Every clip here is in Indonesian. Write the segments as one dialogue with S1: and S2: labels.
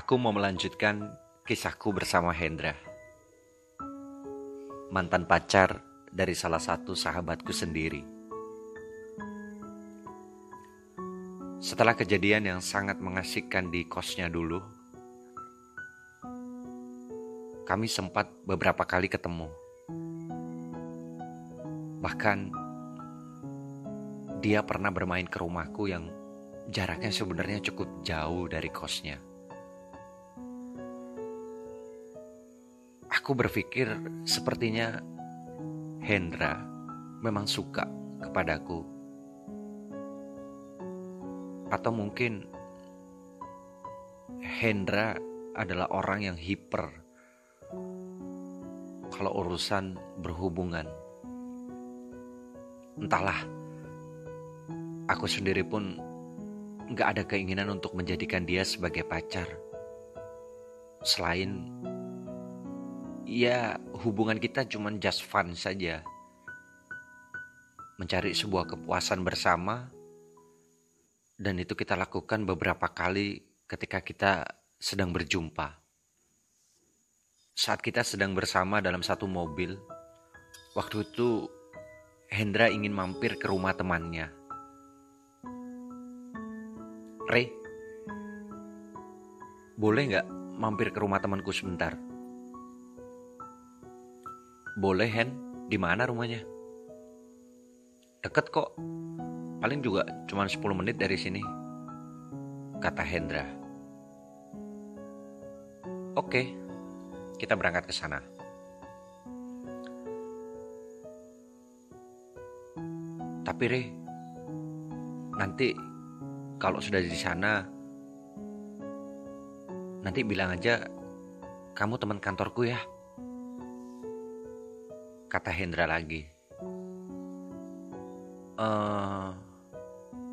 S1: Aku mau melanjutkan kisahku bersama Hendra. Mantan pacar dari salah satu sahabatku sendiri. Setelah kejadian yang sangat mengasihkan di kosnya dulu, kami sempat beberapa kali ketemu. Bahkan dia pernah bermain ke rumahku yang jaraknya sebenarnya cukup jauh dari kosnya. Aku berpikir sepertinya Hendra memang suka kepadaku. Atau mungkin Hendra adalah orang yang hiper kalau urusan berhubungan. Entahlah, aku sendiri pun gak ada keinginan untuk menjadikan dia sebagai pacar. Selain ya hubungan kita cuma just fun saja. Mencari sebuah kepuasan bersama dan itu kita lakukan beberapa kali ketika kita sedang berjumpa. Saat kita sedang bersama dalam satu mobil, waktu itu Hendra ingin mampir ke rumah temannya. Ray, boleh nggak mampir ke rumah temanku sebentar? Boleh, Hen. Di mana rumahnya? Deket kok. Paling juga cuma 10 menit dari sini. Kata Hendra. Oke, kita berangkat ke sana. Tapi Re, nanti kalau sudah di sana, nanti bilang aja kamu teman kantorku ya kata Hendra lagi. Uh,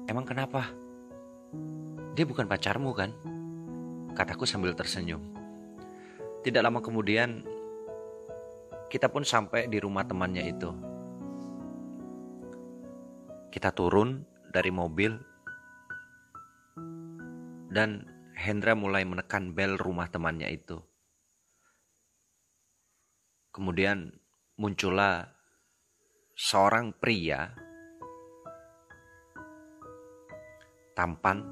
S1: emang kenapa? Dia bukan pacarmu kan? Kataku sambil tersenyum. Tidak lama kemudian, kita pun sampai di rumah temannya itu. Kita turun dari mobil dan Hendra mulai menekan bel rumah temannya itu. Kemudian muncullah seorang pria tampan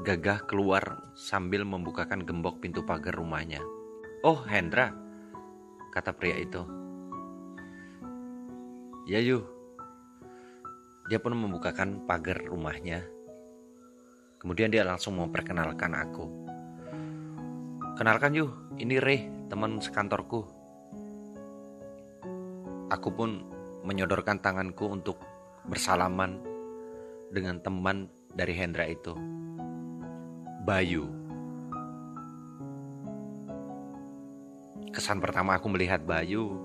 S1: gagah keluar sambil membukakan gembok pintu pagar rumahnya. Oh, Hendra, kata pria itu. Ya, Yu. Dia pun membukakan pagar rumahnya. Kemudian dia langsung memperkenalkan aku. Kenalkan Yu, ini Ray, teman sekantorku. Aku pun menyodorkan tanganku untuk bersalaman dengan teman dari Hendra itu. Bayu. Kesan pertama aku melihat Bayu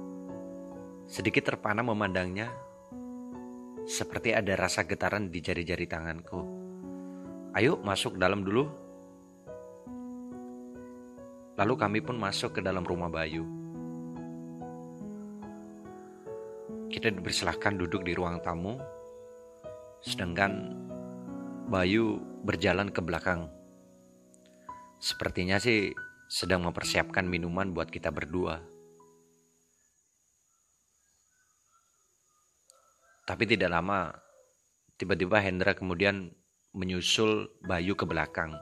S1: sedikit terpana memandangnya seperti ada rasa getaran di jari-jari tanganku. Ayo masuk dalam dulu. Lalu kami pun masuk ke dalam rumah Bayu. Kita dipersilahkan duduk di ruang tamu, sedangkan Bayu berjalan ke belakang. Sepertinya sih sedang mempersiapkan minuman buat kita berdua. Tapi tidak lama, tiba-tiba Hendra kemudian menyusul Bayu ke belakang.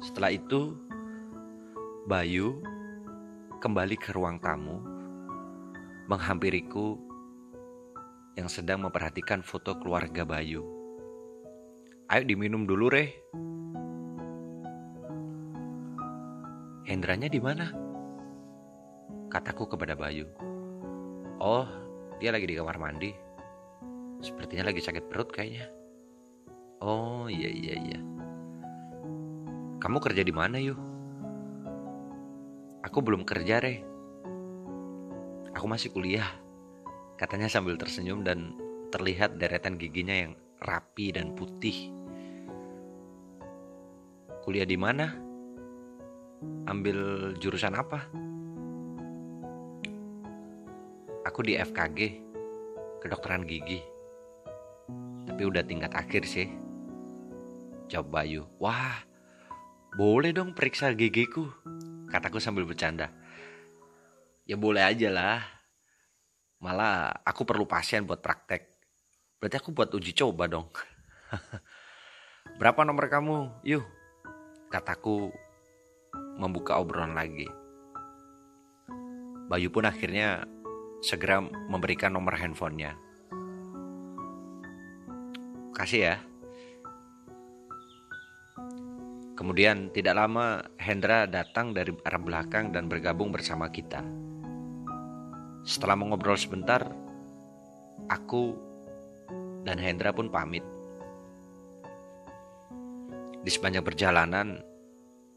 S1: Setelah itu, Bayu kembali ke ruang tamu, menghampiriku yang sedang memperhatikan foto keluarga Bayu. Ayo diminum dulu, Reh. Hendranya di mana? Kataku kepada Bayu. Oh, dia lagi di kamar mandi. Sepertinya lagi sakit perut kayaknya. Oh, iya iya iya. Kamu kerja di mana, yuk? Aku belum kerja, Re. Aku masih kuliah. Katanya sambil tersenyum dan terlihat deretan giginya yang rapi dan putih. Kuliah di mana? Ambil jurusan apa? Aku di FKG, kedokteran gigi. Tapi udah tingkat akhir sih. Jawab Bayu. Wah, boleh dong periksa gigiku. Kataku sambil bercanda. Ya boleh aja lah. Malah aku perlu pasien buat praktek. Berarti aku buat uji coba dong. Berapa nomor kamu? Yuk. Kataku membuka obrolan lagi. Bayu pun akhirnya segera memberikan nomor handphonenya. Kasih ya. Kemudian tidak lama Hendra datang dari arah belakang dan bergabung bersama kita. Setelah mengobrol sebentar, aku dan Hendra pun pamit. Di sepanjang perjalanan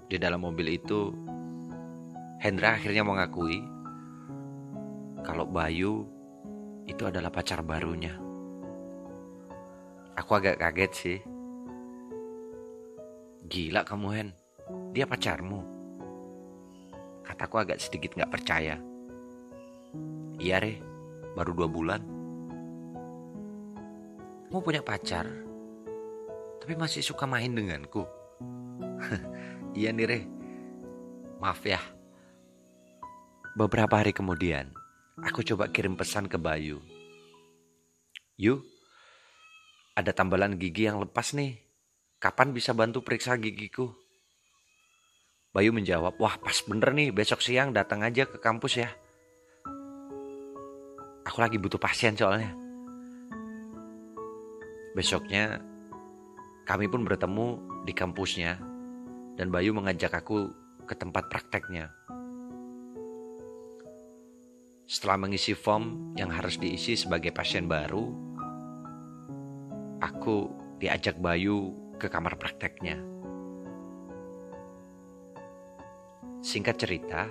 S1: di dalam mobil itu, Hendra akhirnya mengakui kalau Bayu itu adalah pacar barunya. Aku agak kaget sih. Gila kamu Hen, dia pacarmu. Kataku agak sedikit gak percaya. Iya re, baru dua bulan. Mau punya pacar, tapi masih suka main denganku. iya nih re, maaf ya. Beberapa hari kemudian, Aku coba kirim pesan ke Bayu. Yu, ada tambalan gigi yang lepas nih. Kapan bisa bantu periksa gigiku? Bayu menjawab, wah pas bener nih besok siang datang aja ke kampus ya. Aku lagi butuh pasien soalnya. Besoknya kami pun bertemu di kampusnya dan Bayu mengajak aku ke tempat prakteknya. Setelah mengisi form yang harus diisi sebagai pasien baru, aku diajak Bayu ke kamar prakteknya. Singkat cerita,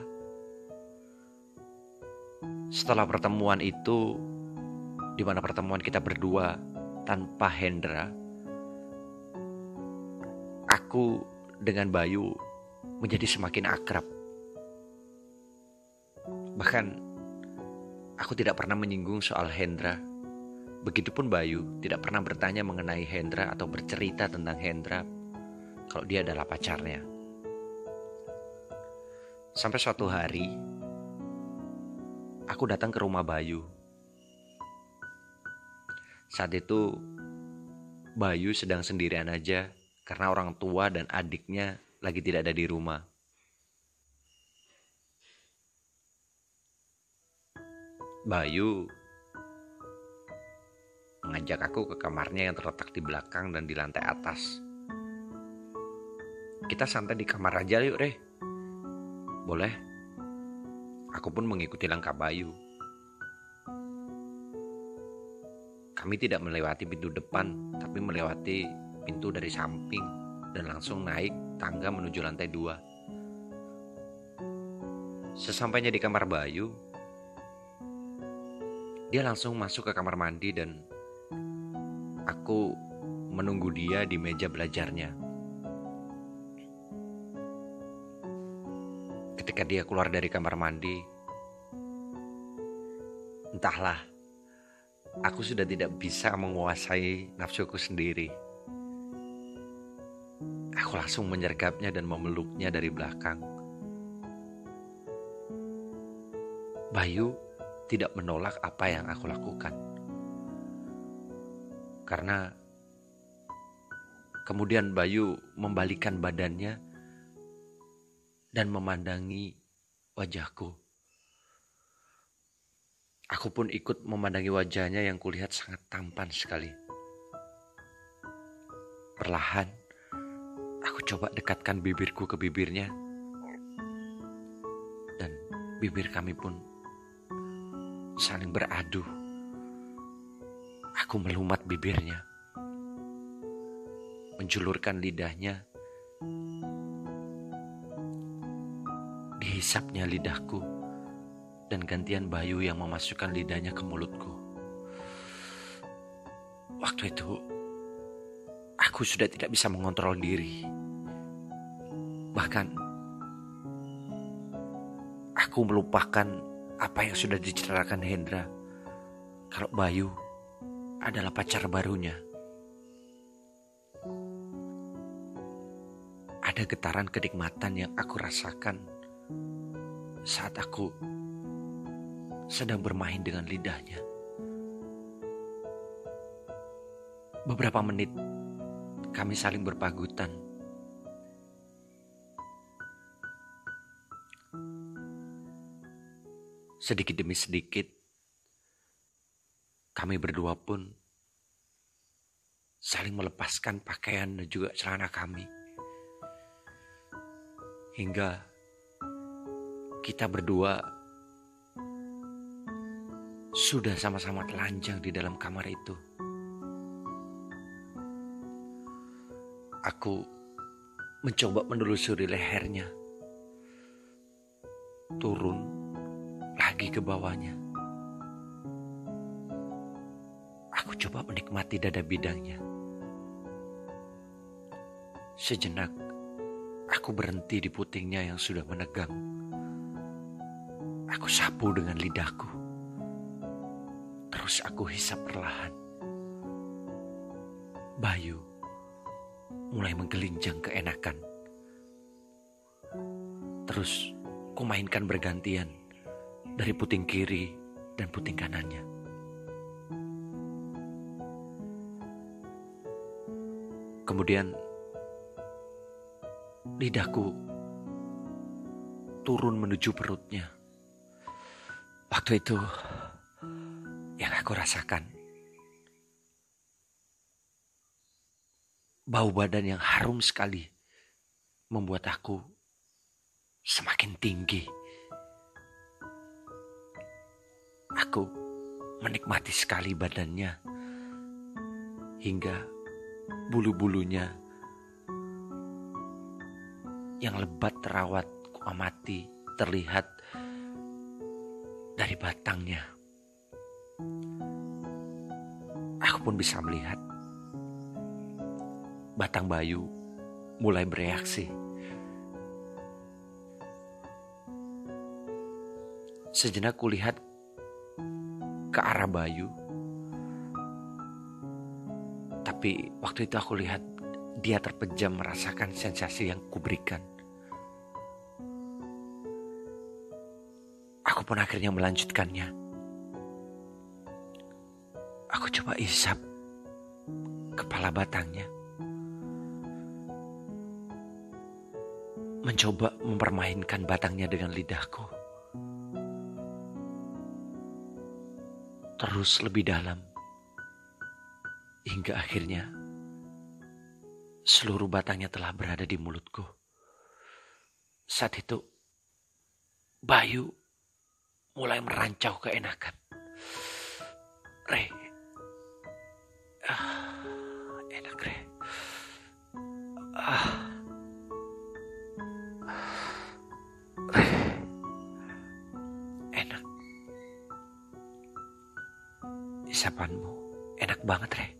S1: setelah pertemuan itu, di mana pertemuan kita berdua tanpa Hendra, aku dengan Bayu menjadi semakin akrab. Bahkan Aku tidak pernah menyinggung soal Hendra. Begitupun Bayu tidak pernah bertanya mengenai Hendra atau bercerita tentang Hendra kalau dia adalah pacarnya. Sampai suatu hari, aku datang ke rumah Bayu. Saat itu, Bayu sedang sendirian aja karena orang tua dan adiknya lagi tidak ada di rumah. Bayu mengajak aku ke kamarnya yang terletak di belakang dan di lantai atas. Kita santai di kamar aja yuk, Reh. Boleh. Aku pun mengikuti langkah Bayu. Kami tidak melewati pintu depan, tapi melewati pintu dari samping dan langsung naik tangga menuju lantai dua. Sesampainya di kamar Bayu, dia langsung masuk ke kamar mandi dan aku menunggu dia di meja belajarnya. Ketika dia keluar dari kamar mandi, entahlah, aku sudah tidak bisa menguasai nafsuku sendiri. Aku langsung menyergapnya dan memeluknya dari belakang. Bayu tidak menolak apa yang aku lakukan. Karena kemudian Bayu membalikan badannya dan memandangi wajahku. Aku pun ikut memandangi wajahnya yang kulihat sangat tampan sekali. Perlahan, aku coba dekatkan bibirku ke bibirnya. Dan bibir kami pun saling beradu. Aku melumat bibirnya, menjulurkan lidahnya, dihisapnya lidahku, dan gantian Bayu yang memasukkan lidahnya ke mulutku. Waktu itu, aku sudah tidak bisa mengontrol diri. Bahkan, aku melupakan apa yang sudah diceritakan Hendra kalau Bayu adalah pacar barunya. ada getaran kenikmatan yang aku rasakan saat aku sedang bermain dengan lidahnya. Beberapa menit kami saling berpagutan. Sedikit demi sedikit, kami berdua pun saling melepaskan pakaian dan juga celana kami. Hingga kita berdua sudah sama-sama telanjang di dalam kamar itu. Aku mencoba menelusuri lehernya, turun lagi ke bawahnya. Menikmati dada bidangnya. Sejenak, aku berhenti di putingnya yang sudah menegang. Aku sapu dengan lidahku. Terus aku hisap perlahan. Bayu mulai menggelinjang keenakan. Terus kumainkan bergantian dari puting kiri dan puting kanannya. Kemudian lidahku turun menuju perutnya. Waktu itu yang aku rasakan bau badan yang harum sekali membuat aku semakin tinggi. Aku menikmati sekali badannya hingga bulu-bulunya yang lebat terawat kuamati terlihat dari batangnya. Aku pun bisa melihat batang bayu mulai bereaksi. Sejenak kulihat ke arah bayu tapi waktu itu aku lihat dia terpejam merasakan sensasi yang kuberikan. Aku pun akhirnya melanjutkannya. Aku coba isap kepala batangnya. Mencoba mempermainkan batangnya dengan lidahku. Terus lebih dalam Hingga akhirnya seluruh batangnya telah berada di mulutku. Saat itu Bayu mulai merancau keenakan. Re, ah, enak Re. Ah, Re, enak. Isapanmu enak banget Re.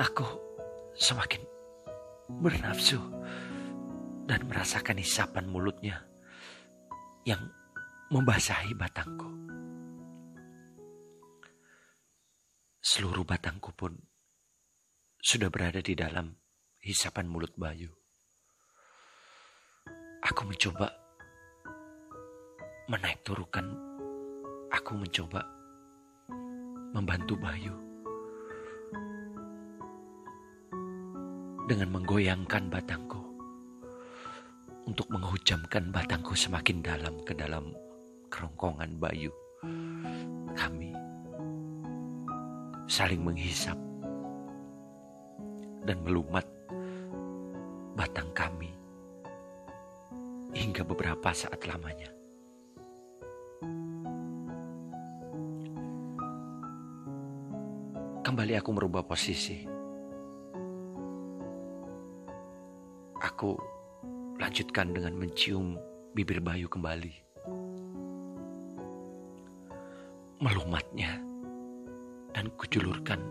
S1: Aku semakin bernafsu dan merasakan isapan mulutnya yang membasahi batangku. Seluruh batangku pun sudah berada di dalam hisapan mulut Bayu. Aku mencoba menaik turukan, aku mencoba membantu Bayu dengan menggoyangkan batangku untuk menghujamkan batangku semakin dalam ke dalam kerongkongan Bayu. Kami saling menghisap dan melumat batang kami hingga beberapa saat lamanya. Kembali aku merubah posisi. Aku lanjutkan dengan mencium bibir Bayu kembali. Melumatnya dan kujulurkan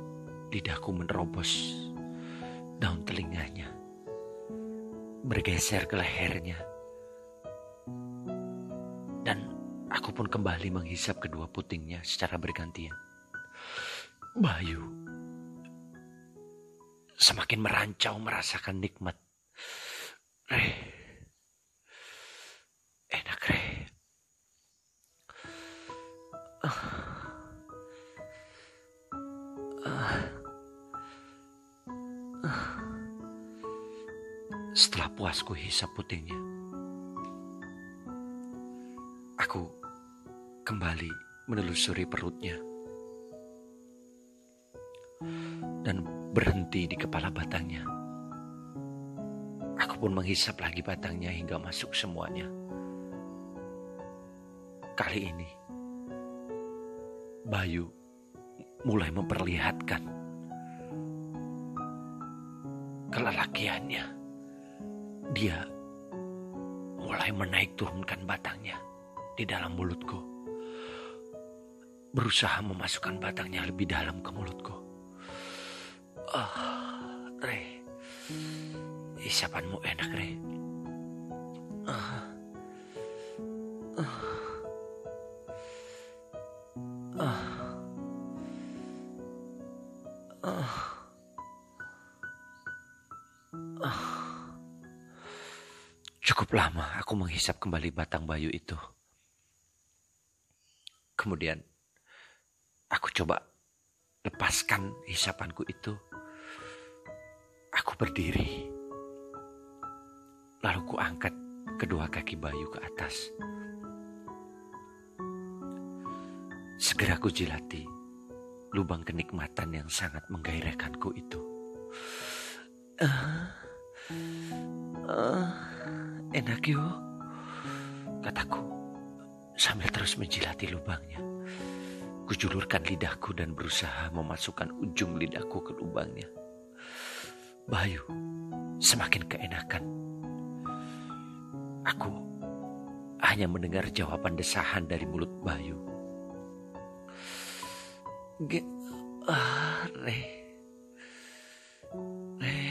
S1: lidahku menerobos daun telinganya. Bergeser ke lehernya. Dan aku pun kembali menghisap kedua putingnya secara bergantian. Bayu semakin merancau merasakan nikmat. Re, enak re. Uh. Setelah puas ku hisap putingnya, aku kembali menelusuri perutnya. Berhenti di kepala batangnya. Aku pun menghisap lagi batangnya hingga masuk semuanya. Kali ini, Bayu mulai memperlihatkan kelelakiannya. Dia mulai menaik turunkan batangnya di dalam mulutku. Berusaha memasukkan batangnya lebih dalam ke mulutku. Ah, Re. Isapanmu enak, Re. Ah. Ah. Ah. Ah. Cukup lama aku menghisap kembali batang bayu itu. Kemudian aku coba lepaskan hisapanku itu Berdiri. Lalu ku angkat kedua kaki Bayu ke atas. Segera ku jilati lubang kenikmatan yang sangat menggairahkanku itu. Uh, uh, enak yuk, kataku sambil terus menjilati lubangnya. Kujulurkan lidahku dan berusaha memasukkan ujung lidahku ke lubangnya. Bayu semakin keenakan. Aku hanya mendengar jawaban desahan dari mulut Bayu. Ge ah, re. Re.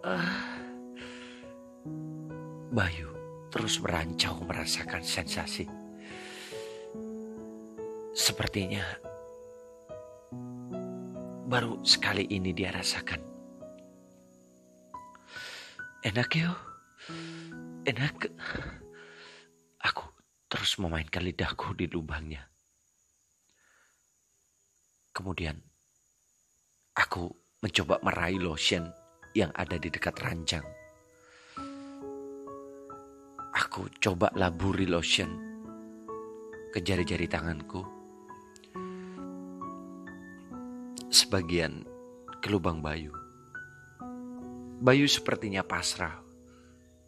S1: Ah. Bayu terus merancau merasakan sensasi. Sepertinya baru sekali ini dia rasakan. Enak yo, enak. Aku terus memainkan lidahku di lubangnya. Kemudian aku mencoba meraih lotion yang ada di dekat ranjang. Aku coba laburi lotion ke jari-jari tanganku sebagian ke lubang Bayu. Bayu sepertinya pasrah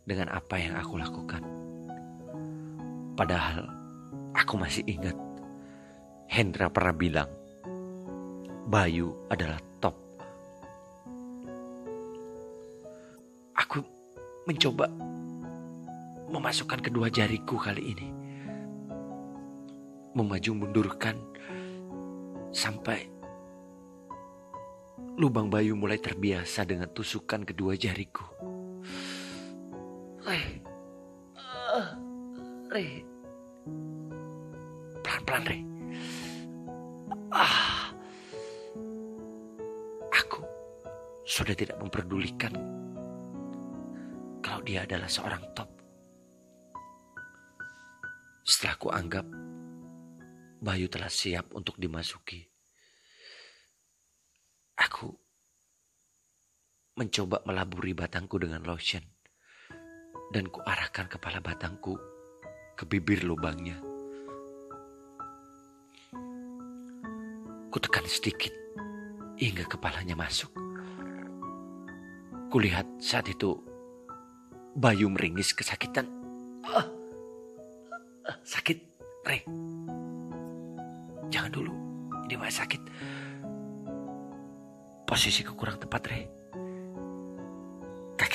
S1: dengan apa yang aku lakukan. Padahal aku masih ingat Hendra pernah bilang Bayu adalah top. Aku mencoba memasukkan kedua jariku kali ini. Memaju mundurkan sampai Lubang Bayu mulai terbiasa dengan tusukan kedua jariku. Re, uh, Re, pelan-pelan Re. Ah, aku sudah tidak memperdulikan kalau dia adalah seorang top. Setelah ku anggap Bayu telah siap untuk dimasuki. Aku mencoba melaburi batangku dengan lotion dan kuarahkan kepala batangku ke bibir lubangnya. Kutekan sedikit hingga kepalanya masuk. Kulihat saat itu Bayu meringis kesakitan. Ah, ah, sakit, Re. Jangan dulu. Ini masih sakit. Posisiku kurang tepat, Re.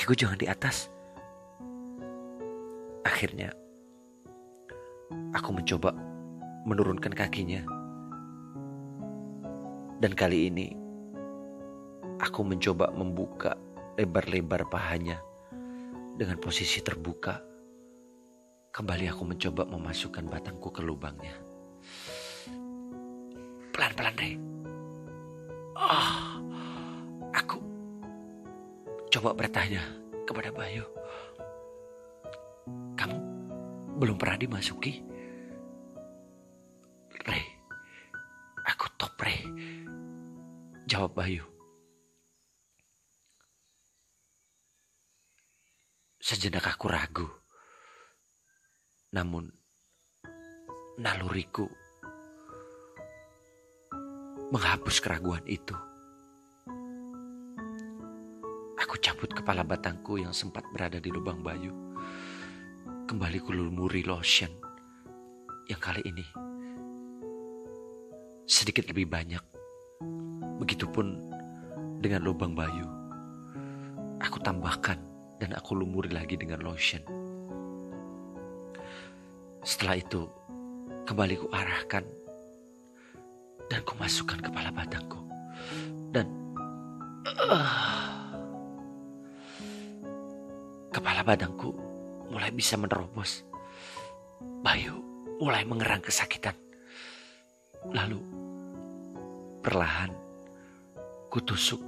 S1: Kakiku jangan di atas. Akhirnya, aku mencoba menurunkan kakinya. Dan kali ini, aku mencoba membuka lebar-lebar pahanya dengan posisi terbuka. Kembali aku mencoba memasukkan batangku ke lubangnya. Pelan-pelan, Re. Ah, aku coba bertanya kepada Bayu. Kamu belum pernah dimasuki? Re, aku top, Re. Jawab Bayu. Sejenak aku ragu. Namun, naluriku menghapus keraguan itu. Aku cabut kepala batangku yang sempat berada di lubang bayu. Kembali kulumuri lotion yang kali ini sedikit lebih banyak. Begitupun dengan lubang bayu. Aku tambahkan dan aku lumuri lagi dengan lotion. Setelah itu, kembali ku arahkan dan ku masukkan kepala batangku. Dan uh, kepala batangku mulai bisa menerobos. Bayu mulai mengerang kesakitan. Lalu perlahan kutusuk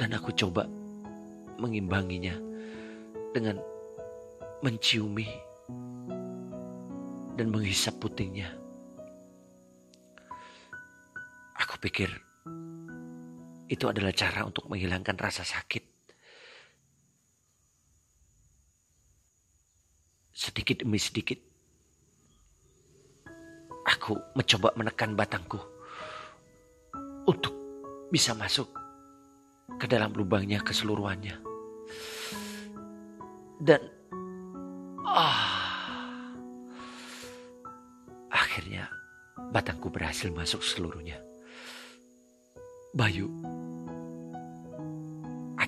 S1: dan aku coba mengimbanginya dengan menciumi dan menghisap putingnya. Aku pikir itu adalah cara untuk menghilangkan rasa sakit. Sedikit demi sedikit, aku mencoba menekan batangku untuk bisa masuk ke dalam lubangnya keseluruhannya. Dan ah, akhirnya batangku berhasil masuk seluruhnya. Bayu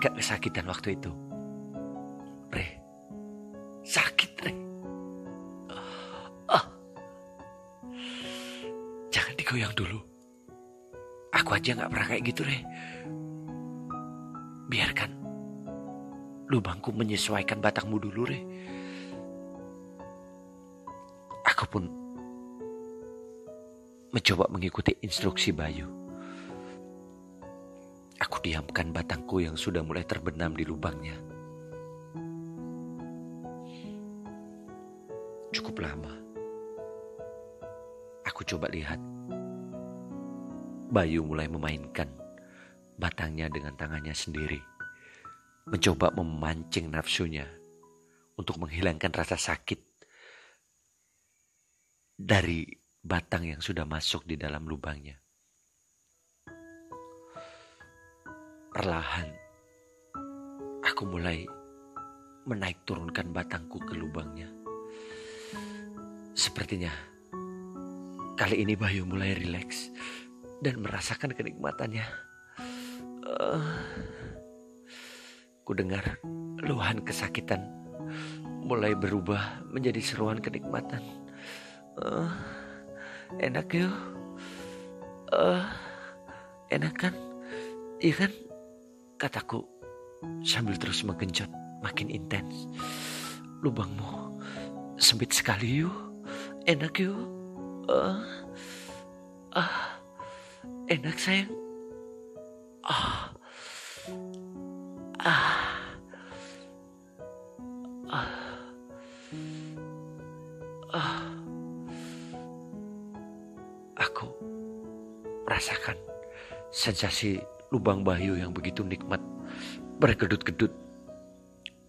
S1: agak kesakitan waktu itu. Re, sakit Re. Ah, jangan digoyang dulu. Aku aja gak pernah kayak gitu Re. Biarkan lubangku menyesuaikan batangmu dulu, Re. Aku pun mencoba mengikuti instruksi Bayu. Aku diamkan batangku yang sudah mulai terbenam di lubangnya. Cukup lama. Aku coba lihat. Bayu mulai memainkan batangnya dengan tangannya sendiri, mencoba memancing nafsunya untuk menghilangkan rasa sakit dari batang yang sudah masuk di dalam lubangnya. Perlahan, aku mulai menaik turunkan batangku ke lubangnya. Sepertinya kali ini Bayu mulai rileks dan merasakan kenikmatannya. Uh, ku dengar luahan kesakitan mulai berubah menjadi seruan kenikmatan. Uh, enak yuk. Uh, enak kan? Iya kan? Kataku sambil terus menggenjot makin intens. Lubangmu sempit sekali yuk. Enak yuk. Uh, uh, enak sayang. Ah. Ah. Ah. Ah. Aku merasakan sensasi lubang bayu yang begitu nikmat berkedut-kedut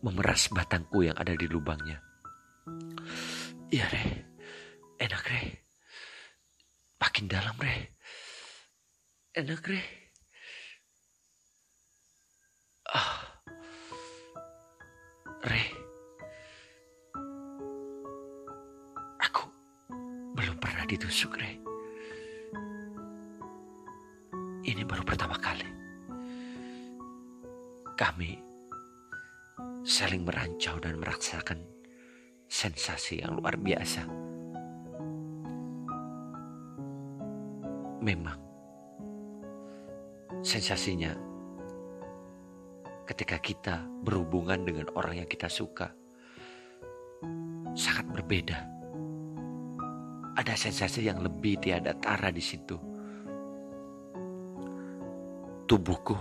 S1: memeras batangku yang ada di lubangnya. Iya, Re. Enak, Re. Makin dalam, Re. Enak, Re. pernah ditusuk, Re. Saling merancau dan merasakan sensasi yang luar biasa. Memang sensasinya ketika kita berhubungan dengan orang yang kita suka sangat berbeda. Ada sensasi yang lebih tiada tara di situ. Tubuhku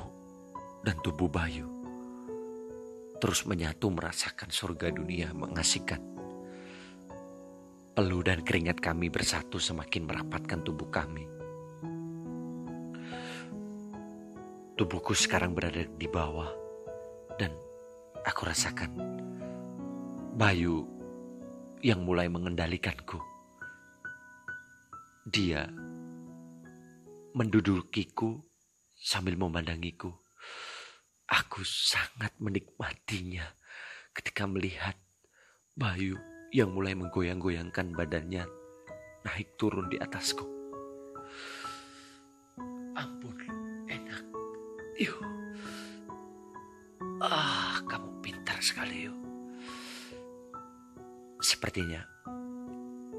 S1: dan tubuh Bayu terus menyatu merasakan surga dunia mengasihkan. Peluh dan keringat kami bersatu semakin merapatkan tubuh kami. Tubuhku sekarang berada di bawah dan aku rasakan Bayu yang mulai mengendalikanku. Dia mendudukiku sambil memandangiku. Aku sangat menikmatinya ketika melihat Bayu yang mulai menggoyang-goyangkan badannya naik turun di atasku. Ampun, enak. Yuk. Ah, kamu pintar sekali yuk. Sepertinya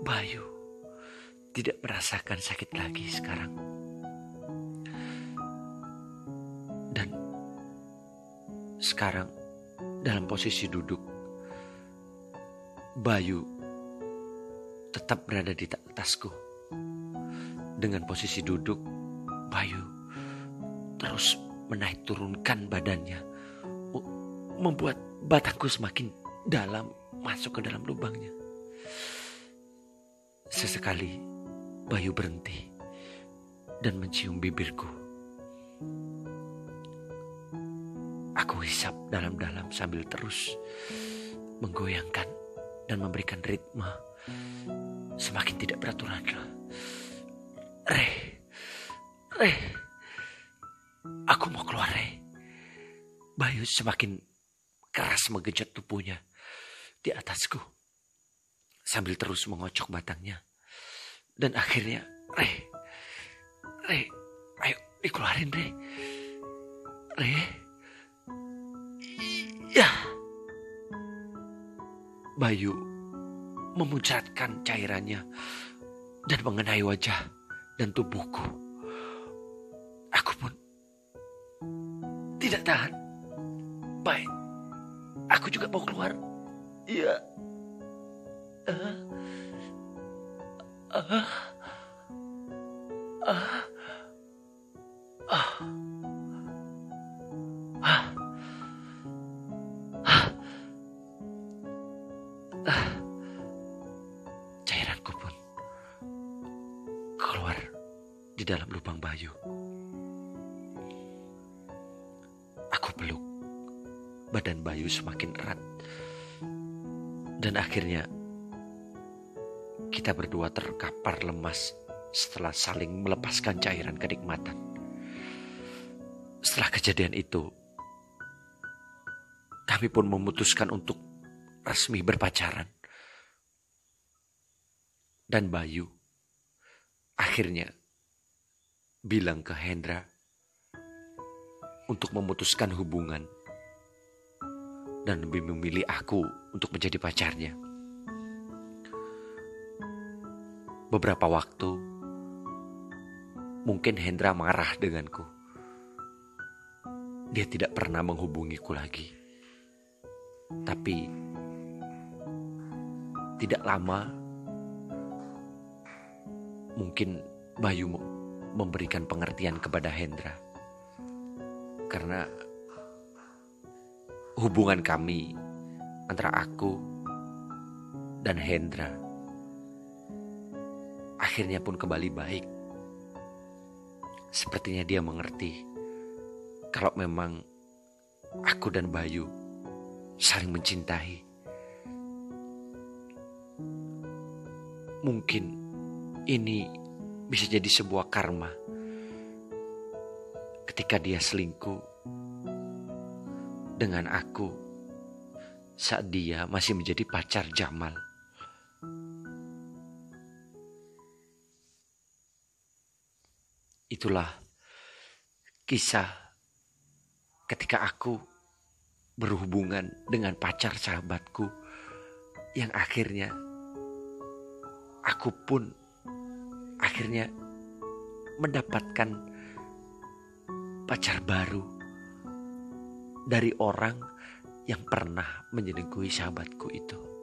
S1: Bayu tidak merasakan sakit lagi sekarang. Sekarang dalam posisi duduk, Bayu tetap berada di atasku. Dengan posisi duduk, Bayu terus menaik turunkan badannya, membuat batangku semakin dalam masuk ke dalam lubangnya. Sesekali Bayu berhenti dan mencium bibirku. Aku hisap dalam-dalam sambil terus menggoyangkan dan memberikan ritme semakin tidak beraturan. Re, Re, aku mau keluar Re. Bayu semakin keras menggenjot tubuhnya di atasku. Sambil terus mengocok batangnya. Dan akhirnya, Re, Re, ayo dikeluarin Re. Re, ya. Bayu memuncratkan cairannya dan mengenai wajah dan tubuhku. Aku pun tidak tahan. Baik, aku juga mau keluar. Iya. Uh. Uh. Uh. Uh. Lemas setelah saling melepaskan cairan kenikmatan. Setelah kejadian itu, kami pun memutuskan untuk resmi berpacaran. Dan Bayu akhirnya bilang ke Hendra untuk memutuskan hubungan dan lebih memilih aku untuk menjadi pacarnya. Beberapa waktu, mungkin Hendra marah denganku. Dia tidak pernah menghubungiku lagi. Tapi, tidak lama, mungkin Bayu memberikan pengertian kepada Hendra. Karena hubungan kami antara aku dan Hendra akhirnya pun kembali baik. Sepertinya dia mengerti kalau memang aku dan Bayu saling mencintai. Mungkin ini bisa jadi sebuah karma ketika dia selingkuh dengan aku saat dia masih menjadi pacar Jamal. Itulah kisah ketika aku berhubungan dengan pacar sahabatku yang akhirnya aku pun akhirnya mendapatkan pacar baru dari orang yang pernah menyenengui sahabatku itu.